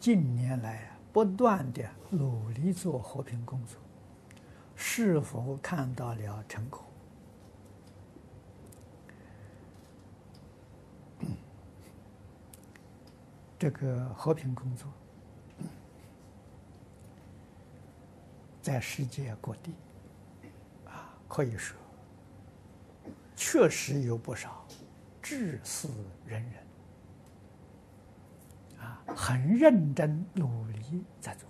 近年来不断的努力做和平工作，是否看到了成果？这个和平工作，在世界各地，啊，可以说，确实有不少志士仁人，很认真努力在做。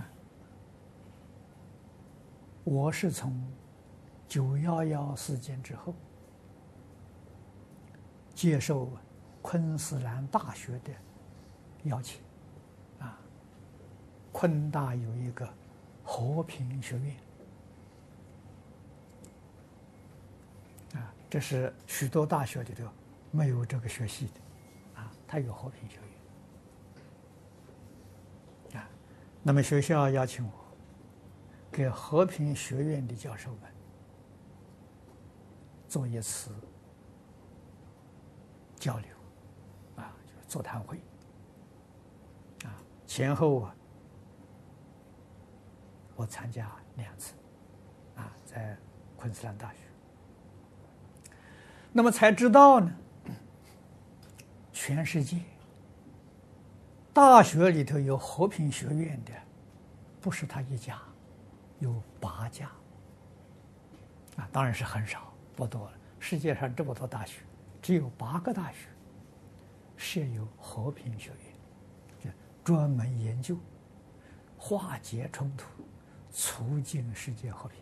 啊，我是从。九幺幺事件之后，接受昆士兰大学的邀请，啊，昆大有一个和平学院，啊，这是许多大学里头没有这个学系的，啊，它有和平学院，啊，那么学校邀请我，给和平学院的教授们。做一次交流，啊，就座谈会，啊，前后啊，我参加两次，啊，在昆士兰大学，那么才知道呢，全世界大学里头有和平学院的，不是他一家，有八家，啊，当然是很少。不多了，世界上这么多大学，只有八个大学设有和平学院，就专门研究化解冲突、促进世界和平。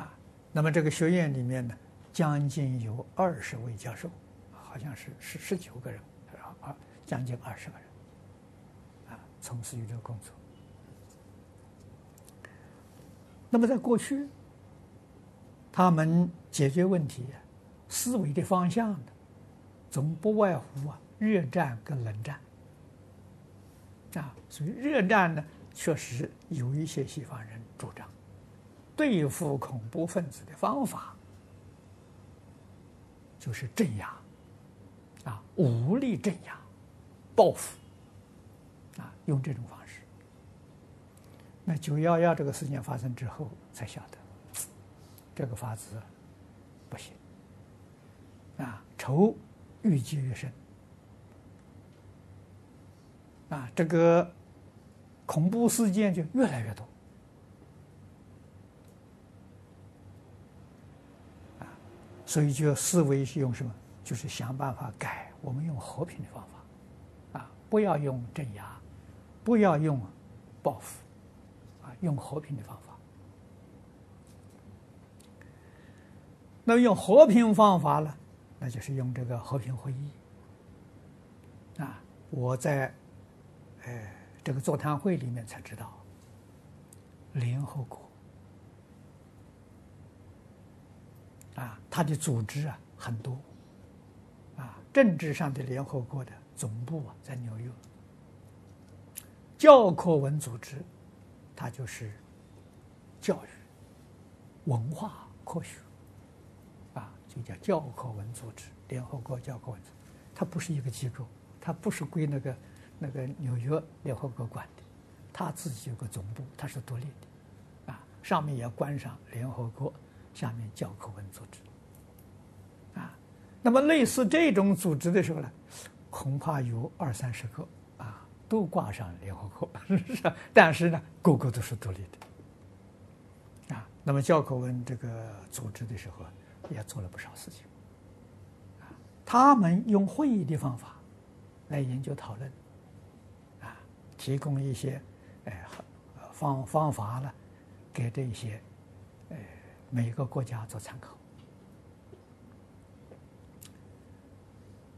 啊，那么这个学院里面呢，将近有二十位教授，好像是十十九个人，啊，将近二十个人，啊，从事于这个工作。那么在过去。他们解决问题思维的方向呢，总不外乎啊，热战跟冷战啊。所以热战呢，确实有一些西方人主张对付恐怖分子的方法就是镇压啊，武力镇压、报复啊，用这种方式。那九幺幺这个事件发生之后，才晓得。这个法子不行啊！仇愈结愈深啊！这个恐怖事件就越来越多所以就思维是用什么？就是想办法改。我们用和平的方法啊，不要用镇压，不要用报复啊，用和平的方法。那用和平方法呢？那就是用这个和平会议啊！我在呃这个座谈会里面才知道，联合国啊，它的组织啊很多啊，政治上的联合国的总部啊在纽约，教科文组织，它就是教育、文化、科学。啊，就叫教科文组织，联合国教科文组织，它不是一个机构，它不是归那个那个纽约联合国管的，它自己有个总部，它是独立的，啊，上面也关上联合国，下面教科文组织，啊，那么类似这种组织的时候呢，恐怕有二三十个，啊，都挂上联合国，但是呢，个个都是独立的，啊，那么教科文这个组织的时候。也做了不少事情，啊，他们用会议的方法来研究讨论，啊，提供一些，哎，方方法呢，给这些，每个国家做参考，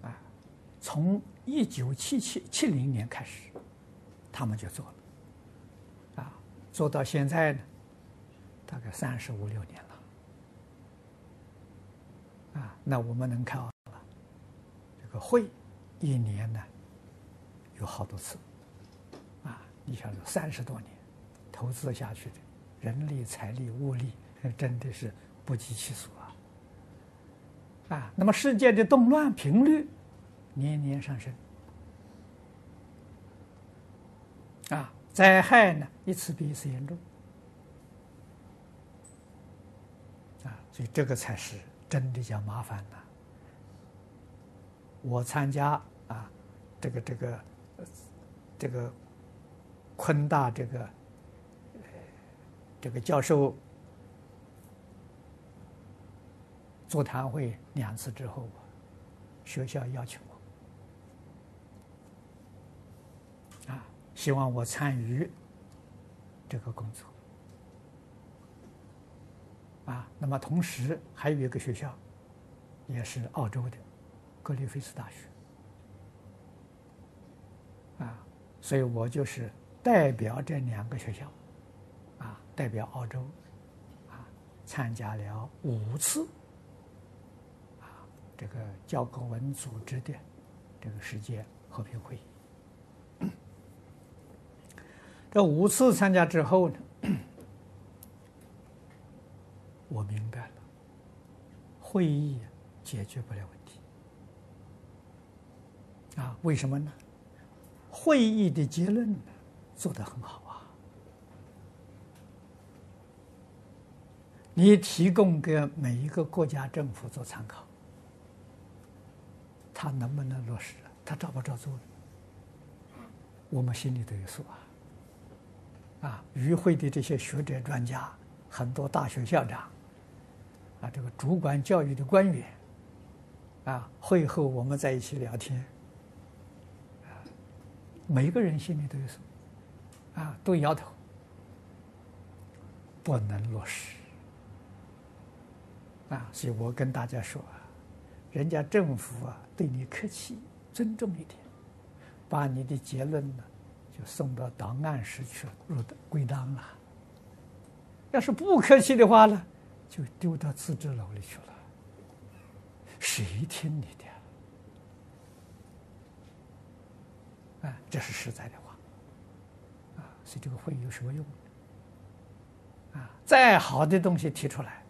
啊，从一九七七七零年开始，他们就做了，啊，做到现在呢，大概三十五六年了。啊，那我们能看到这个会一年呢有好多次，啊，你想有三十多年投资下去的人力、财力、物力真的是不计其数啊！啊，那么世界的动乱频率年年上升，啊，灾害呢一次比一次严重，啊，所以这个才是真的叫麻烦呐。我参加啊，这个这个这个昆大这个这个教授。座谈会两次之后，学校邀请我，啊，希望我参与这个工作，啊，那么同时还有一个学校，也是澳洲的格里菲斯大学，啊，所以我就是代表这两个学校，啊，代表澳洲，啊，参加了五次。这个教科文组织的这个世界和平会议，这五次参加之后呢，我明白了，会议解决不了问题啊？为什么呢？会议的结论做得很好啊，你提供给每一个国家政府做参考。他能不能落实？他照不照做？我们心里都有数啊！啊，与会的这些学者专家，很多大学校长，啊，这个主管教育的官员，啊，会后我们在一起聊天，啊，每个人心里都有数，啊，都摇头，不能落实，啊，所以我跟大家说啊。人家政府啊，对你客气、尊重一点，把你的结论呢，就送到档案室去了，入的归档了。要是不客气的话呢，就丢到自治楼里去了。谁听你的？啊，这是实在的话。啊，所以这个会有什么用？啊，再好的东西提出来，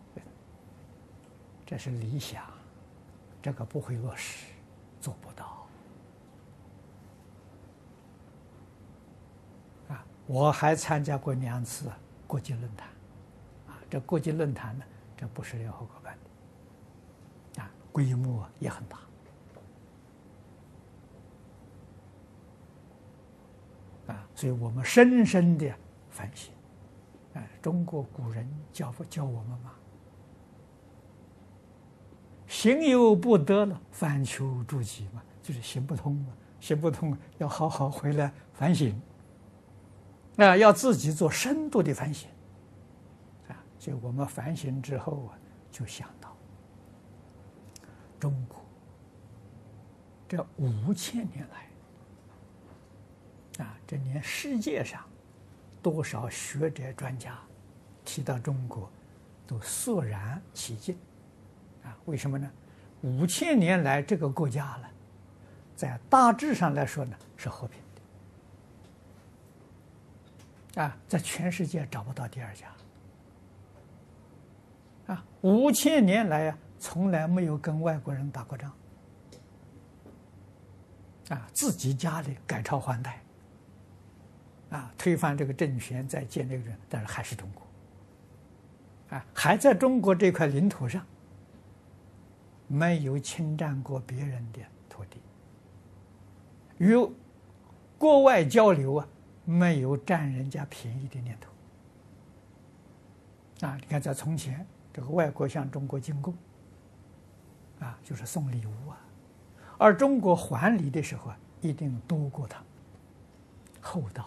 这是理想。这个不会落实，做不到。啊，我还参加过两次国际论坛，啊，这国际论坛呢，这不是联合国办的，啊，规模也很大，啊，所以我们深深的反省，哎，中国古人教教我们嘛。行有不得了，反求诸己嘛，就是行不通嘛，行不通要好好回来反省，啊，要自己做深度的反省，啊，所以我们反省之后啊，就想到中国这五千年来，啊，这连世界上多少学者专家提到中国，都肃然起敬。为什么呢？五千年来，这个国家呢，在大致上来说呢，是和平的。啊，在全世界找不到第二家。啊，五千年来啊，从来没有跟外国人打过仗。啊，自己家里改朝换代。啊，推翻这个政权，再建这个人，但是还是中国。啊，还在中国这块领土上。没有侵占过别人的土地，与国外交流啊，没有占人家便宜的念头。啊，你看，在从前，这个外国向中国进贡，啊，就是送礼物啊，而中国还礼的时候啊，一定多过他，厚道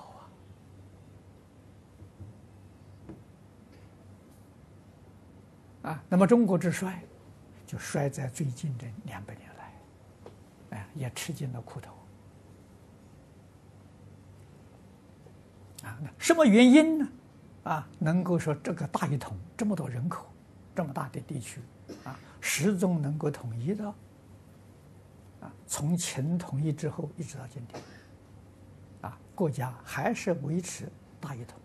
啊。啊，那么中国之衰。就摔在最近这两百年来，哎，也吃尽了苦头。啊，那什么原因呢？啊，能够说这个大一统这么多人口，这么大的地区，啊，始终能够统一的，啊，从秦统一之后一直到今天，啊，国家还是维持大一统，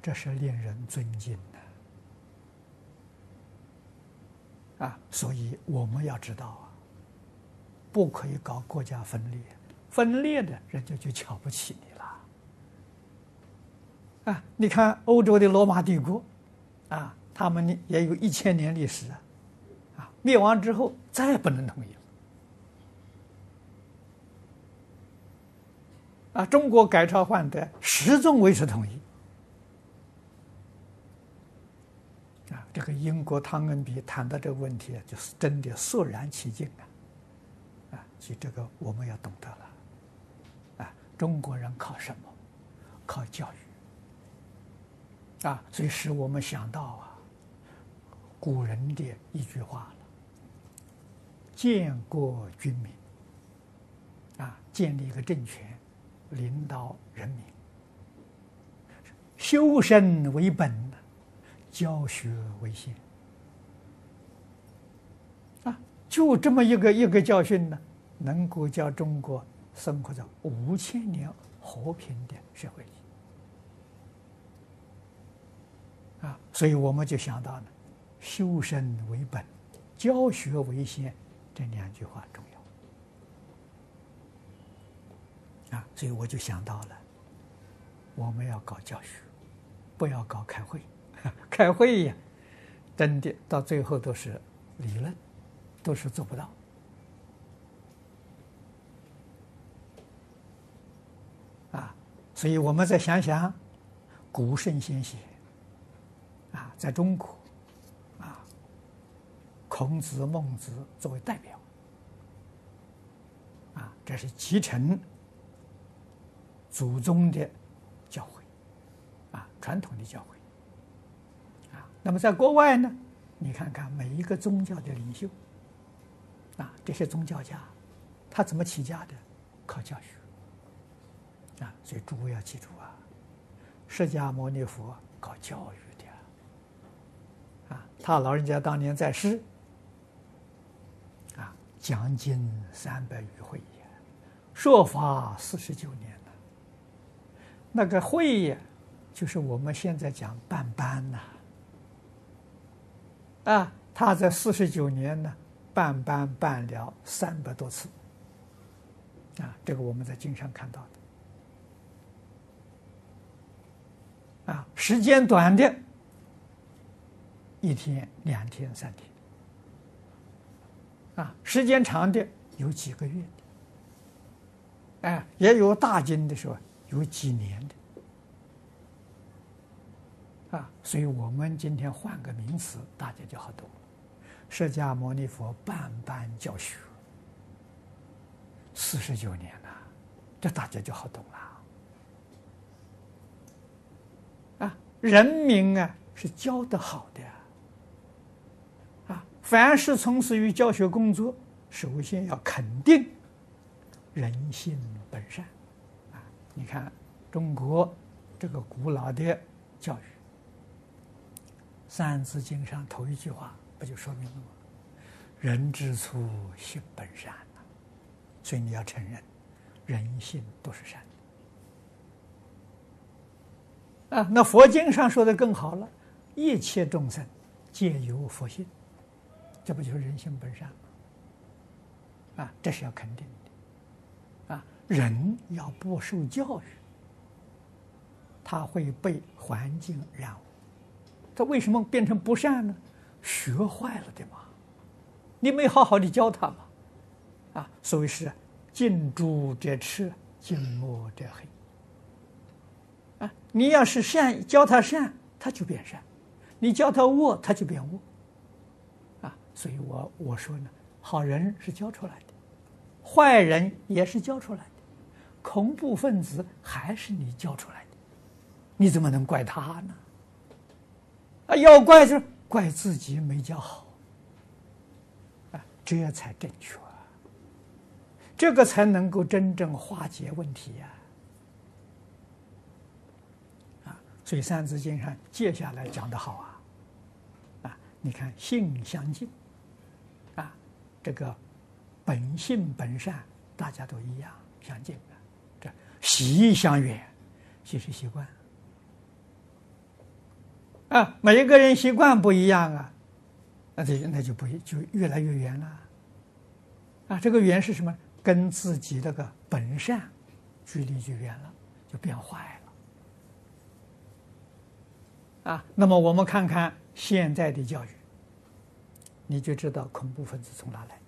这是令人尊敬的。啊，所以我们要知道啊，不可以搞国家分裂，分裂的人家就瞧不起你了。啊，你看欧洲的罗马帝国，啊，他们也有一千年历史啊，灭亡之后再也不能统一了。啊，中国改朝换代，始终维持统一。啊，这个英国汤恩比谈到这个问题啊，就是真的肃然起敬啊！啊，所以这个我们要懂得了。啊，中国人靠什么？靠教育。啊，所以使我们想到啊，古人的一句话了：建国军民。啊，建立一个政权。领导人民，修身为本，教学为先。啊，就这么一个一个教训呢，能够叫中国生活在五千年和平的社会里。啊，所以我们就想到了，修身为本，教学为先，这两句话重要。啊，所以我就想到了，我们要搞教学，不要搞开会。开会呀，真的到最后都是理论，都是做不到。啊，所以我们再想想，古圣先贤，啊，在中国，啊，孔子、孟子作为代表，啊，这是继承。祖宗的教诲，啊，传统的教诲，那么在国外呢，你看看每一个宗教的领袖，啊，这些宗教家，他怎么起家的？靠教学，啊，所以诸位要记住啊，释迦牟尼佛搞教育的，啊，他老人家当年在世，啊，将近三百余会也，说法四十九年了。那个会呀，就是我们现在讲办班呐，啊他在四十九年呢，办班办了三百多次，啊，这个我们在经上看到的，啊，时间短的，一天、两天、三天，啊，时间长的有几个月的，哎，也有大经的时候。有几年的。啊，所以我们今天换个名词，大家就好懂。释迦牟尼佛办班教学四十九年了，这大家就好懂了。啊，人民啊是教得好的啊，凡是从事于教学工作，首先要肯定人性本善。你看，中国这个古老的教育，《三字经》上头一句话不就说明了吗？人之初，性本善呐，所以你要承认，人性都是善的。啊，那佛经上说的更好了，一切众生皆有佛性，这不就是人性本善吗？啊，这是要肯定的啊。人要不受教育，他会被环境染污。他为什么变成不善呢？学坏了的嘛。你没好好的教他嘛。啊，所谓是近朱者赤，近墨者黑。啊，你要是善教他善，他就变善；你教他恶，他就变恶。啊，所以我我说呢，好人是教出来的，坏人也是教出来的。恐怖分子还是你教出来的，你怎么能怪他呢？啊，要怪就怪自己没教好，啊，这才正确啊，这个才能够真正化解问题呀，啊，所以《三字经》上接下来讲的好啊，啊，你看性相近，啊，这个本性本善，大家都一样相近。这习相远，习是习惯。啊，每一个人习惯不一样啊，那就那就不就越来越远了。啊，这个圆是什么？跟自己那个本善距离就远了，就变坏了。啊，那么我们看看现在的教育，你就知道恐怖分子从哪来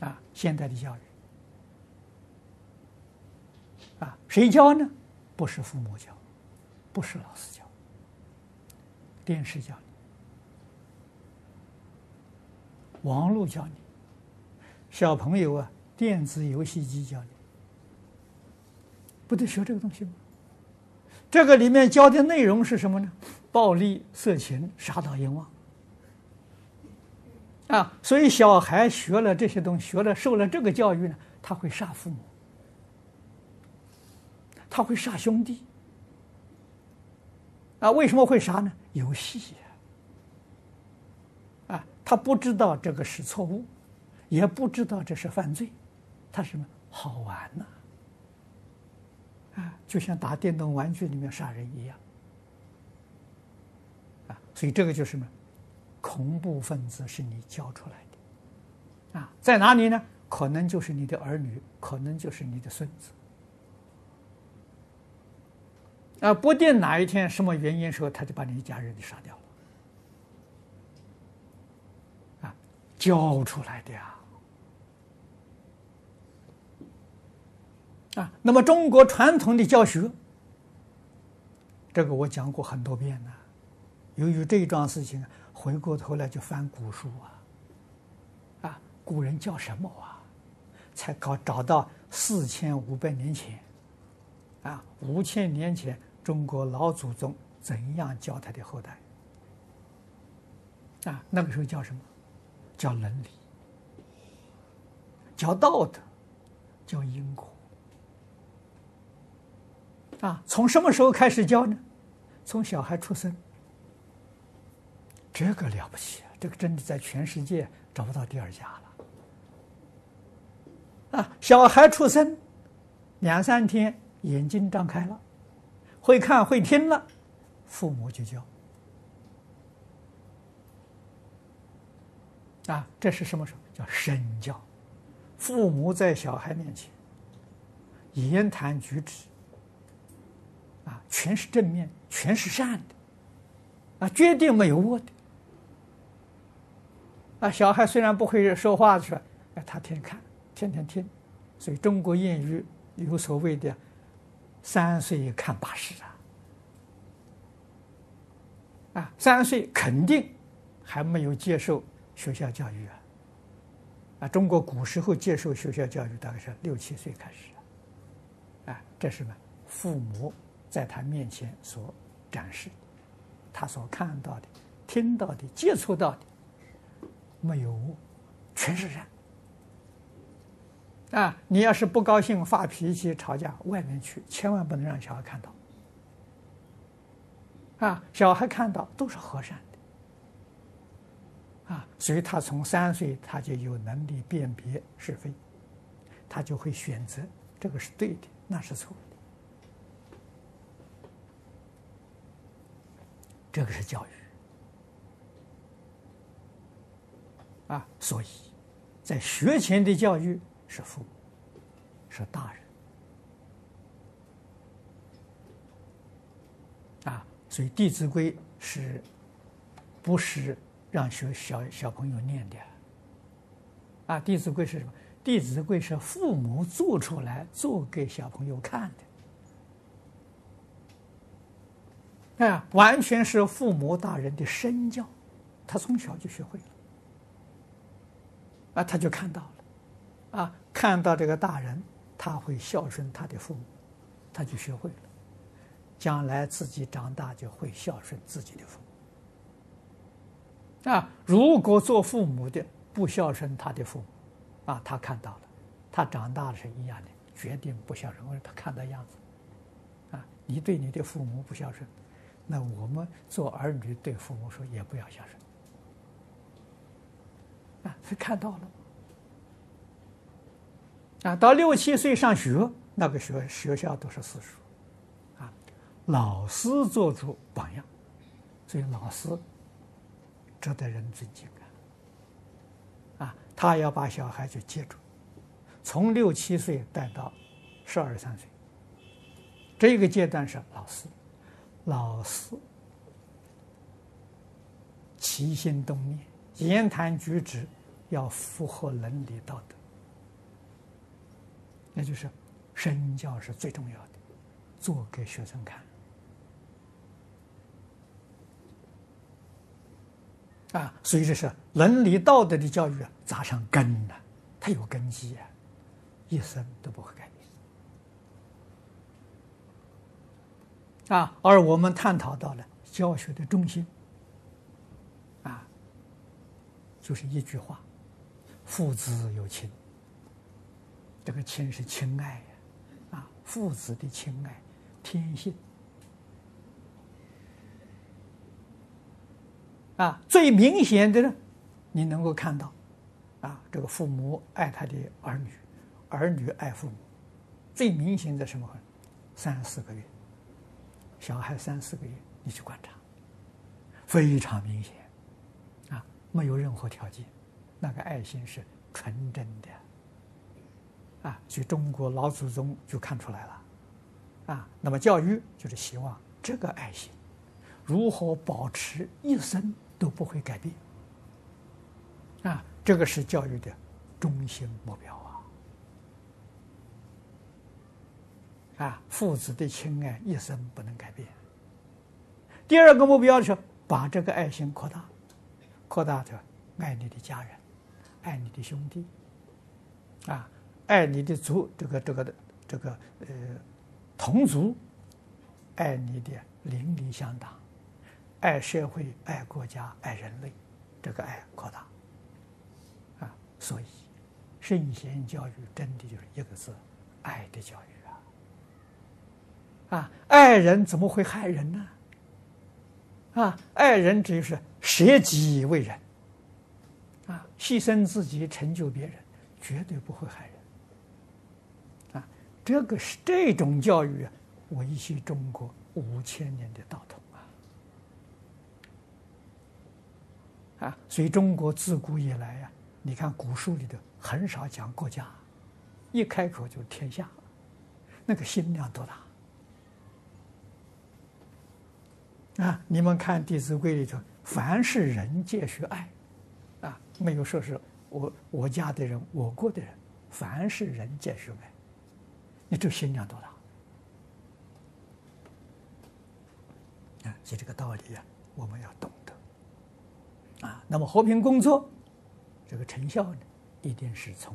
的。啊，现在的教育，啊，谁教呢？不是父母教，不是老师教，电视教你。网络教你，小朋友啊，电子游戏机教你，不得学这个东西吗？这个里面教的内容是什么呢？暴力、色情、杀盗淫妄啊！所以小孩学了这些东西，学了受了这个教育呢，他会杀父母，他会杀兄弟啊！为什么会杀呢？游戏呀。他不知道这个是错误，也不知道这是犯罪，他什么好玩呢？啊，就像打电动玩具里面杀人一样，啊，所以这个就是什么？恐怖分子是你教出来的，啊，在哪里呢？可能就是你的儿女，可能就是你的孙子，啊，不定哪一天什么原因时候，他就把你一家人给杀掉了。啊教出来的呀，啊，那么中国传统的教学，这个我讲过很多遍了。由于这一桩事情，回过头来就翻古书啊，啊，古人教什么啊？才搞找到四千五百年前，啊，五千年前中国老祖宗怎样教他的后代？啊，那个时候叫什么？叫伦理，叫道德，叫因果。啊，从什么时候开始教呢？从小孩出生。这个了不起啊！这个真的在全世界找不到第二家了。啊，小孩出生两三天，眼睛张开了，会看会听了，父母就教。啊，这是什么时候？叫身教。父母在小孩面前，言谈举止，啊，全是正面，全是善的，啊，绝对没有恶的。啊，小孩虽然不会说话，是吧？哎，他天天看，天天听，所以中国谚语有所谓的“三岁看八十”啊。啊，三岁肯定还没有接受。学校教育啊，啊，中国古时候接受学校教育大概是六七岁开始，啊，这是呢，父母在他面前所展示，他所看到的、听到的、接触到的，没有，全是善。啊，你要是不高兴、发脾气、吵架，外面去，千万不能让小孩看到。啊，小孩看到都是和善的。啊，所以他从三岁他就有能力辨别是非，他就会选择这个是对的，那是错的。这个是教育啊，所以在学前的教育是父母，是大人啊，所以《弟子规》是不是？让学小小朋友念的，啊，《弟子规》是什么？《弟子规》是父母做出来做给小朋友看的，啊，完全是父母大人的身教，他从小就学会了，啊，他就看到了，啊，看到这个大人他会孝顺他的父母，他就学会了，将来自己长大就会孝顺自己的父母。啊，如果做父母的不孝顺他的父母，啊，他看到了，他长大了是一样的，决定不孝顺。因为他看到样子，啊，你对你的父母不孝顺，那我们做儿女对父母说也不要孝顺，啊，是看到了，啊，到六七岁上学，那个学学校都是私塾，啊，老师做出榜样。所以老师值得人尊敬啊！啊，他要把小孩就接住，从六七岁带到十二三岁，这个阶段是老师，老师齐心动念、言谈举止要符合伦理道德，那就是身教是最重要的，做给学生看。啊，所以这是伦理道德的教育啊，扎上根了，它有根基啊，一生都不会改变。啊，而我们探讨到了教学的中心，啊，就是一句话：父子有情。这个亲是亲爱呀，啊，父子的亲爱，天性。啊，最明显的呢，你能够看到，啊，这个父母爱他的儿女，儿女爱父母，最明显的什么？三四个月，小孩三四个月，你去观察，非常明显，啊，没有任何条件，那个爱心是纯真的，啊，所以中国老祖宗就看出来了，啊，那么教育就是希望这个爱心如何保持一生。都不会改变，啊，这个是教育的中心目标啊！啊，父子的亲爱一生不能改变。第二个目标是把这个爱心扩大，扩大的爱你的家人，爱你的兄弟，啊，爱你的族，这个这个的这个呃同族，爱你的邻里乡党。爱社会、爱国家、爱人类，这个爱扩大啊！所以，圣贤教育真的就是一个字：爱的教育啊！啊，爱人怎么会害人呢？啊，爱人只是舍己为人啊，牺牲自己成就别人，绝对不会害人！这个是这种教育啊，维系中国五千年的道统。啊，啊所以中国自古以来呀，你看古书里头很少讲国家，一开口就天下，那个心量多大啊！你们看《弟子规》里头，凡是人皆须爱，啊，没有说是我我家的人、我国的人，凡是人皆须爱，你这心量多大啊！所以这个道理呀，我们要懂得。啊，那么和平工作，这个成效呢，一定是从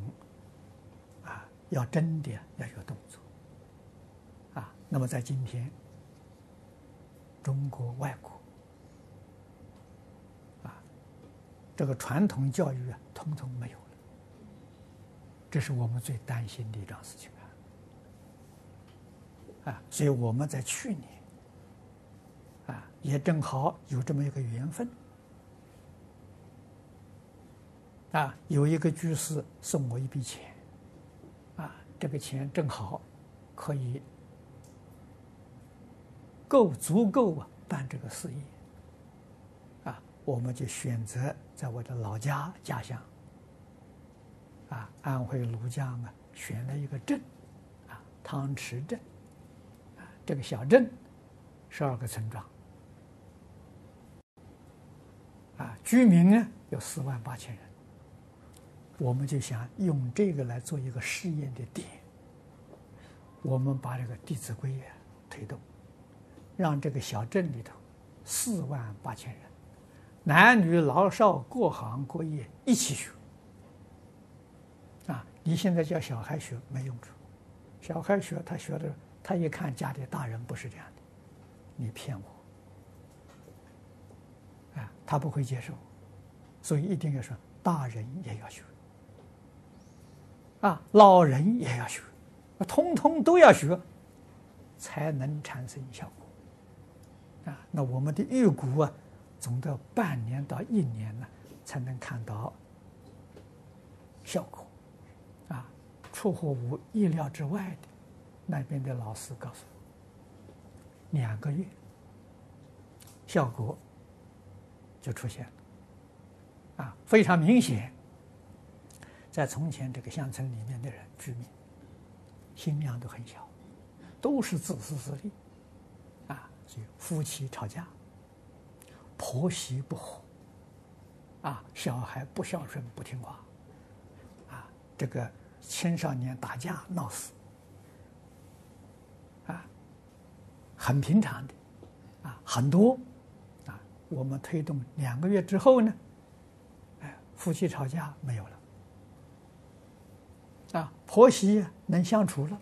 啊，要真的要有动作啊。那么在今天，中国外国啊，这个传统教育啊，统统没有了，这是我们最担心的一桩事情啊。所以我们在去年啊，也正好有这么一个缘分。啊，有一个居士送我一笔钱，啊，这个钱正好可以够足够啊办这个事业，啊，我们就选择在我的老家家乡，啊，安徽庐江啊，选了一个镇，啊，汤池镇，这个小镇，十二个村庄，啊，居民呢有四万八千人。我们就想用这个来做一个试验的点，我们把这个《弟子规》啊推动，让这个小镇里头四万八千人，男女老少各行各业一起学。啊，你现在叫小孩学没用处，小孩学他学的，他一看家里大人不是这样的，你骗我，啊，他不会接受，所以一定要说大人也要学。啊，老人也要学，通通都要学，才能产生效果。啊，那我们的预估啊，总得半年到一年呢，才能看到效果。啊，出乎我意料之外的，那边的老师告诉我，两个月，效果就出现了，啊，非常明显。在从前这个乡村里面的人居民，心量都很小，都是自私自利，啊，所以夫妻吵架，婆媳不和，啊，小孩不孝顺不听话，啊，这个青少年打架闹死，啊，很平常的，啊，很多，啊，我们推动两个月之后呢，哎，夫妻吵架没有了。啊，婆媳能相处了，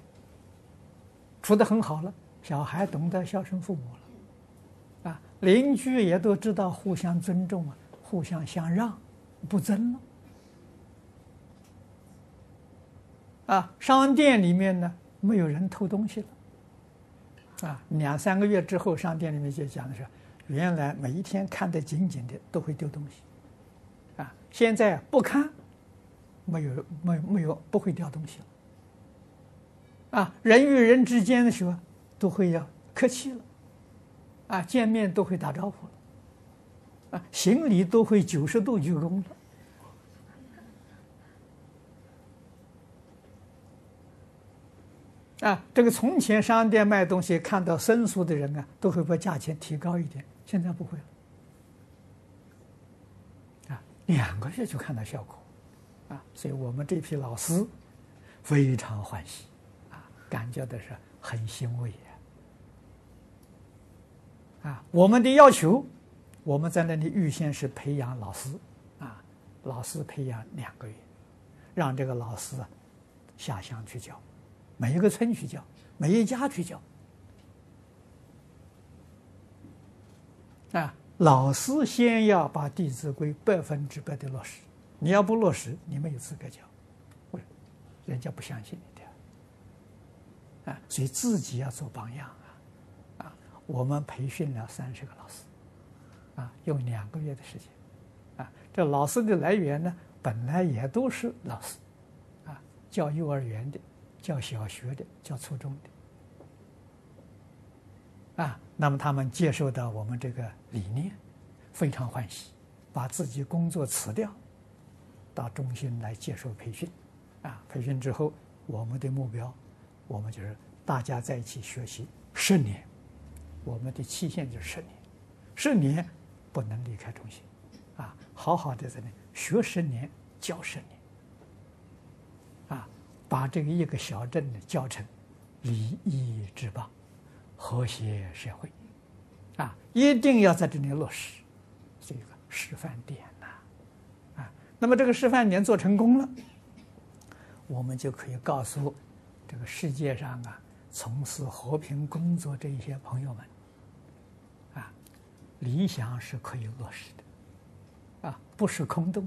处得很好了，小孩懂得孝顺父母了，啊，邻居也都知道互相尊重啊，互相相让，不争了。啊，商店里面呢，没有人偷东西了，啊，两三个月之后，商店里面就讲的是，原来每一天看得紧紧的都会丢东西，啊，现在不看。没有，没有，没有，不会掉东西了。啊，人与人之间的时候，都会要客气了。啊，见面都会打招呼了。啊，行礼都会九十度鞠躬了。啊，这个从前商店卖东西，看到生疏的人啊，都会把价钱提高一点，现在不会了。啊，两个月就看到效果。啊，所以我们这批老师非常欢喜，啊，感觉的是很欣慰啊。我们的要求，我们在那里预先是培养老师，啊，老师培养两个月，让这个老师下乡去教，每一个村去教，每一家去教。啊，老师先要把《弟子规》百分之百的落实。你要不落实，你没有资格教，人家不相信你的，啊，所以自己要做榜样啊，啊，我们培训了三十个老师，啊，用两个月的时间，啊，这老师的来源呢，本来也都是老师，啊，教幼儿园的，教小学的，教初中的，啊，那么他们接受到我们这个理念，非常欢喜，把自己工作辞掉。到中心来接受培训，啊，培训之后，我们的目标，我们就是大家在一起学习十年，我们的期限就是十年，十年不能离开中心，啊，好好的在那学十年，教十年，啊，把这个一个小镇呢教成礼仪之邦，和谐社会，啊，一定要在这里落实，这个示范点呐，啊。那么这个示范点做成功了，我们就可以告诉这个世界上啊，从事和平工作这一些朋友们，啊，理想是可以落实的，啊，不是空洞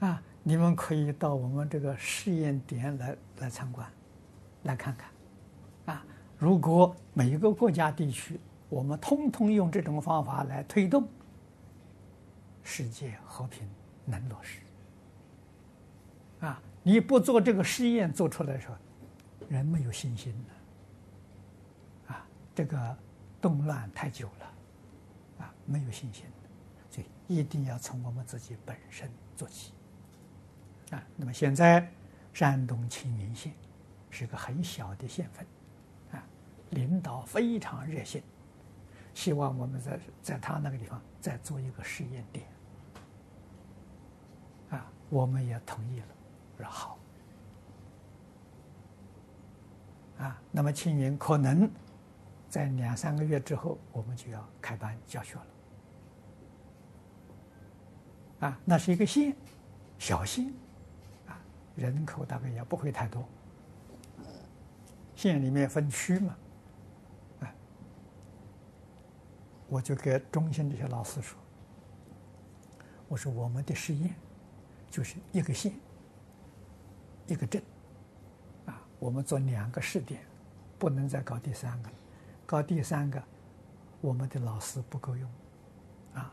的，啊，你们可以到我们这个试验点来来参观，来看看，啊，如果每一个国家地区，我们通通用这种方法来推动世界和平。能落实啊！你不做这个试验，做出来的时候，人没有信心的啊！这个动乱太久了啊，没有信心，所以一定要从我们自己本身做起啊。那么现在山东青云县是个很小的县份啊，领导非常热心，希望我们在在他那个地方再做一个试验点。啊我们也同意了，说好。啊，那么青云可能在两三个月之后，我们就要开班教学了。啊，那是一个县，小县，人口大概也不会太多。县里面分区嘛，啊，我就给中心这些老师说，我说我们的实验。就是一个县，一个镇，啊，我们做两个试点，不能再搞第三个，搞第三个，我们的老师不够用，啊，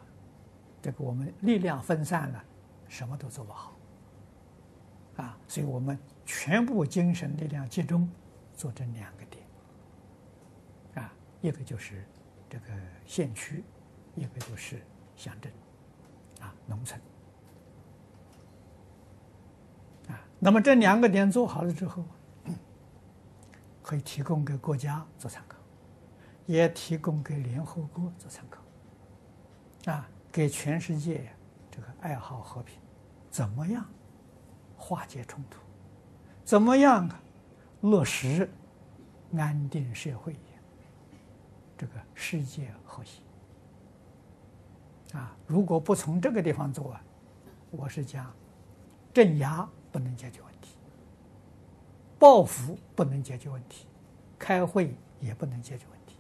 这个我们力量分散了，什么都做不好，啊，所以我们全部精神力量集中做这两个点，啊，一个就是这个县区，一个就是乡镇，啊，农村，啊，那么这两个点做好了之后，可以提供给国家做参考，也提供给联合国做参考，啊，给全世界这个爱好和平，怎么样化解冲突，怎么样落实安定社会。这个世界和谐啊！如果不从这个地方做啊，我是讲镇压不能解决问题，报复不能解决问题，开会也不能解决问题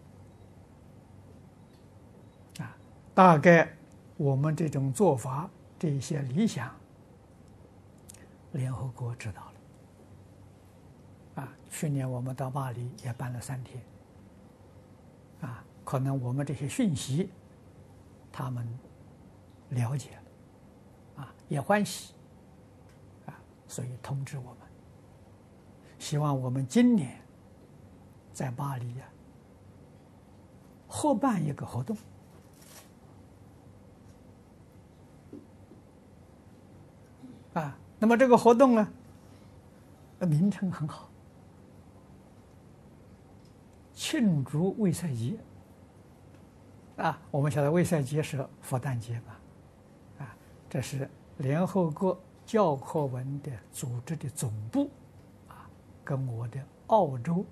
啊！大概我们这种做法，这些理想，联合国知道了啊！去年我们到巴黎也办了三天。啊，可能我们这些讯息，他们了解了，啊，也欢喜，啊，所以通知我们，希望我们今年在巴黎呀，合办一个活动，啊，那么这个活动呢，名称很好。庆祝卫赛节啊！我们晓得卫赛节是佛诞节吧？啊，这是联合国教科文的组织的总部啊，跟我的澳洲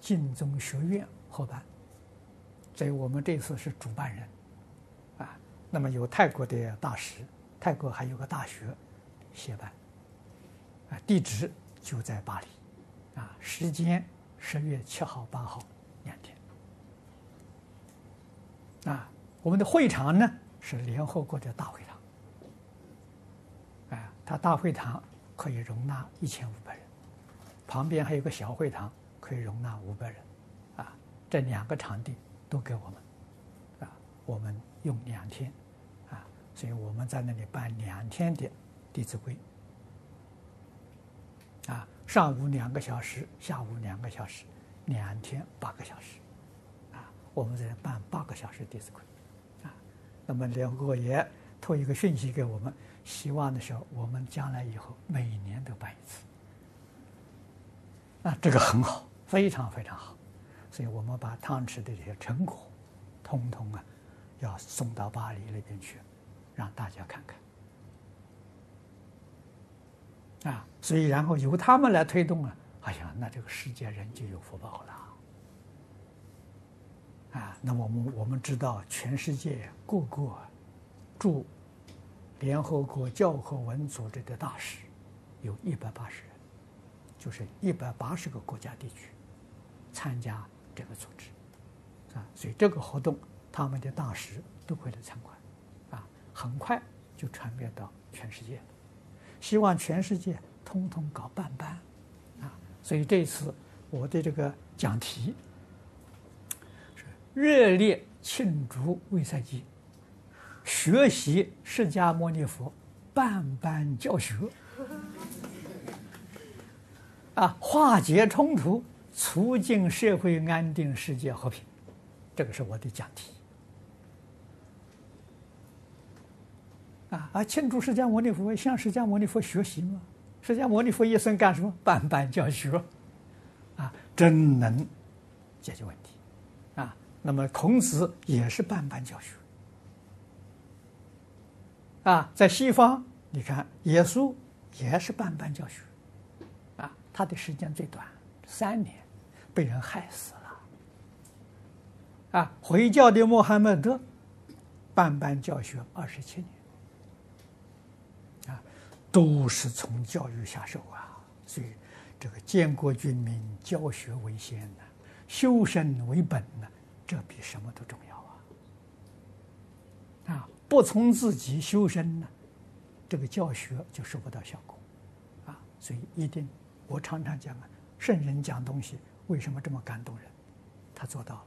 净宗学院合办，所以我们这次是主办人啊。那么有泰国的大使，泰国还有个大学协办啊，地址就在巴黎啊，时间。十月七号、八号两天，啊，我们的会场呢是联合国的大会堂，啊，它大会堂可以容纳一千五百人，旁边还有个小会堂可以容纳五百人，啊，这两个场地都给我们，啊，我们用两天，啊，所以我们在那里办两天的《弟子规》。啊，上午两个小时，下午两个小时，两天八个小时，啊，我们在办八个小时《弟子规》，啊，那么刘国也托一个讯息给我们，希望的时候我们将来以后每年都办一次，啊，这个很好，非常非常好，所以我们把汤池的这些成果，通通啊，要送到巴黎那边去，让大家看看。啊，所以然后由他们来推动啊，哎呀，那这个世界人就有福报了。啊，那我们我们知道，全世界各个驻联合国教科文组织的大使有一百八十人，就是一百八十个国家地区参加这个组织，啊，所以这个活动他们的大使都会来参观，啊，很快就传遍到全世界。希望全世界通通搞办班，啊，所以这次我的这个讲题是热烈庆祝卫赛季，学习释迦牟尼佛办班教学，啊，化解冲突，促进社会安定，世界和平，这个是我的讲题。啊啊！庆祝释迦牟尼佛，向释迦牟尼佛学习嘛。释迦牟尼佛一生干什么？办班教学，啊，真能解决问题，啊。那么孔子也是办班教学，啊，在西方你看耶稣也是办班教学，啊，他的时间最短，三年，被人害死了，啊，回教的穆罕默德办班教学二十七年。都是从教育下手啊，所以这个建国军民，教学为先呐，修身为本呐，这比什么都重要啊！啊，不从自己修身呢，这个教学就收不到效果啊！所以一定，我常常讲啊，圣人讲东西为什么这么感动人？他做到了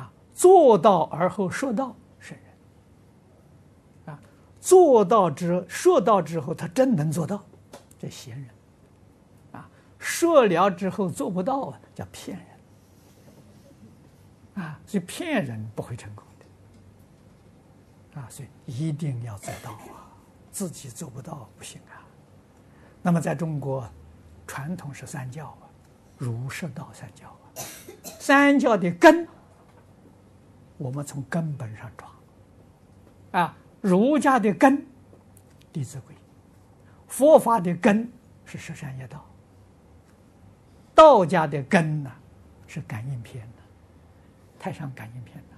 啊，做到而后说到。做到之说到之后，他真能做到，这贤人，啊，说了之后做不到啊，叫骗人，啊，所以骗人不会成功的啊，所以一定要做到啊，自己做不到不行啊。那么在中国，传统是三教啊，儒释道三教啊，三教的根，我们从根本上抓。啊，儒家的根，《弟子规》；佛法的根是十善业道；道家的根呢，是感应篇的，《太上感应篇》的。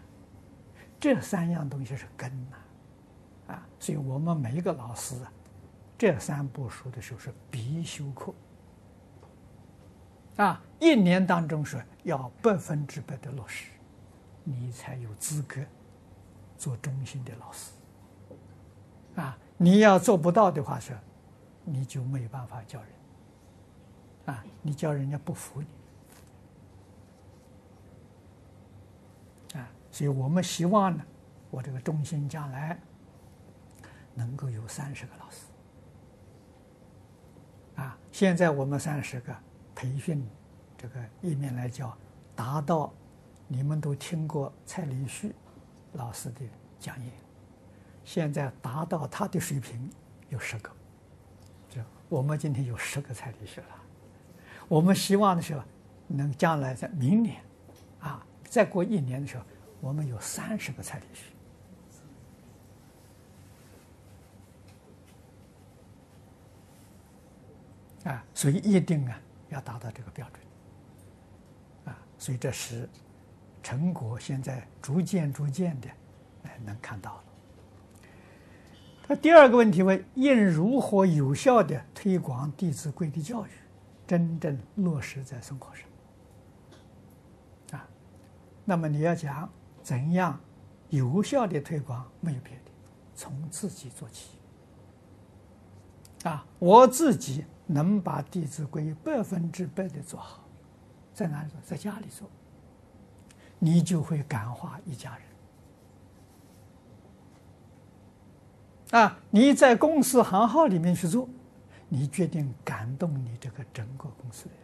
这三样东西是根呐，啊，所以我们每一个老师啊，这三部书的时候是必修课，啊，一年当中是要百分之百的落实，你才有资格。做中心的老师，啊，你要做不到的话是，你就没有办法教人，啊，你教人家不服你，啊，所以我们希望呢，我这个中心将来能够有三十个老师，啊，现在我们三十个培训这个一面来教，达到你们都听过蔡礼旭。老师的讲演，现在达到他的水平有十个，就我们今天有十个蔡礼旭了。我们希望的是，能将来在明年，啊，再过一年的时候，我们有三十个蔡礼旭。啊，所以一定啊要达到这个标准，啊，所以这是。成果现在逐渐逐渐的，哎，能看到了。他第二个问题问：应如何有效的推广《弟子规》的教育，真正落实在生活上？啊，那么你要讲怎样有效的推广，没有别的，从自己做起。啊，我自己能把《弟子规》百分之百的做好，在哪里做？在家里做。你就会感化一家人啊！你在公司行号里面去做，你决定感动你这个整个公司的人。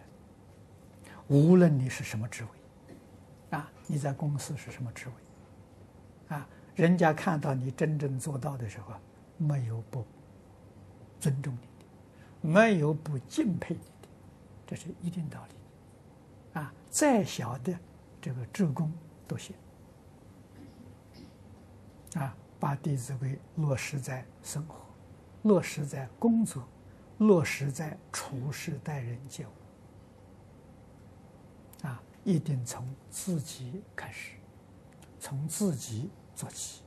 无论你是什么职位，啊，你在公司是什么职位，啊，人家看到你真正做到的时候，没有不尊重你的，没有不敬佩你的，这是一定道理。啊，再小的。这个职工都行啊，把《弟子规》落实在生活，落实在工作，落实在处事待人接物啊，一定从自己开始，从自己做起。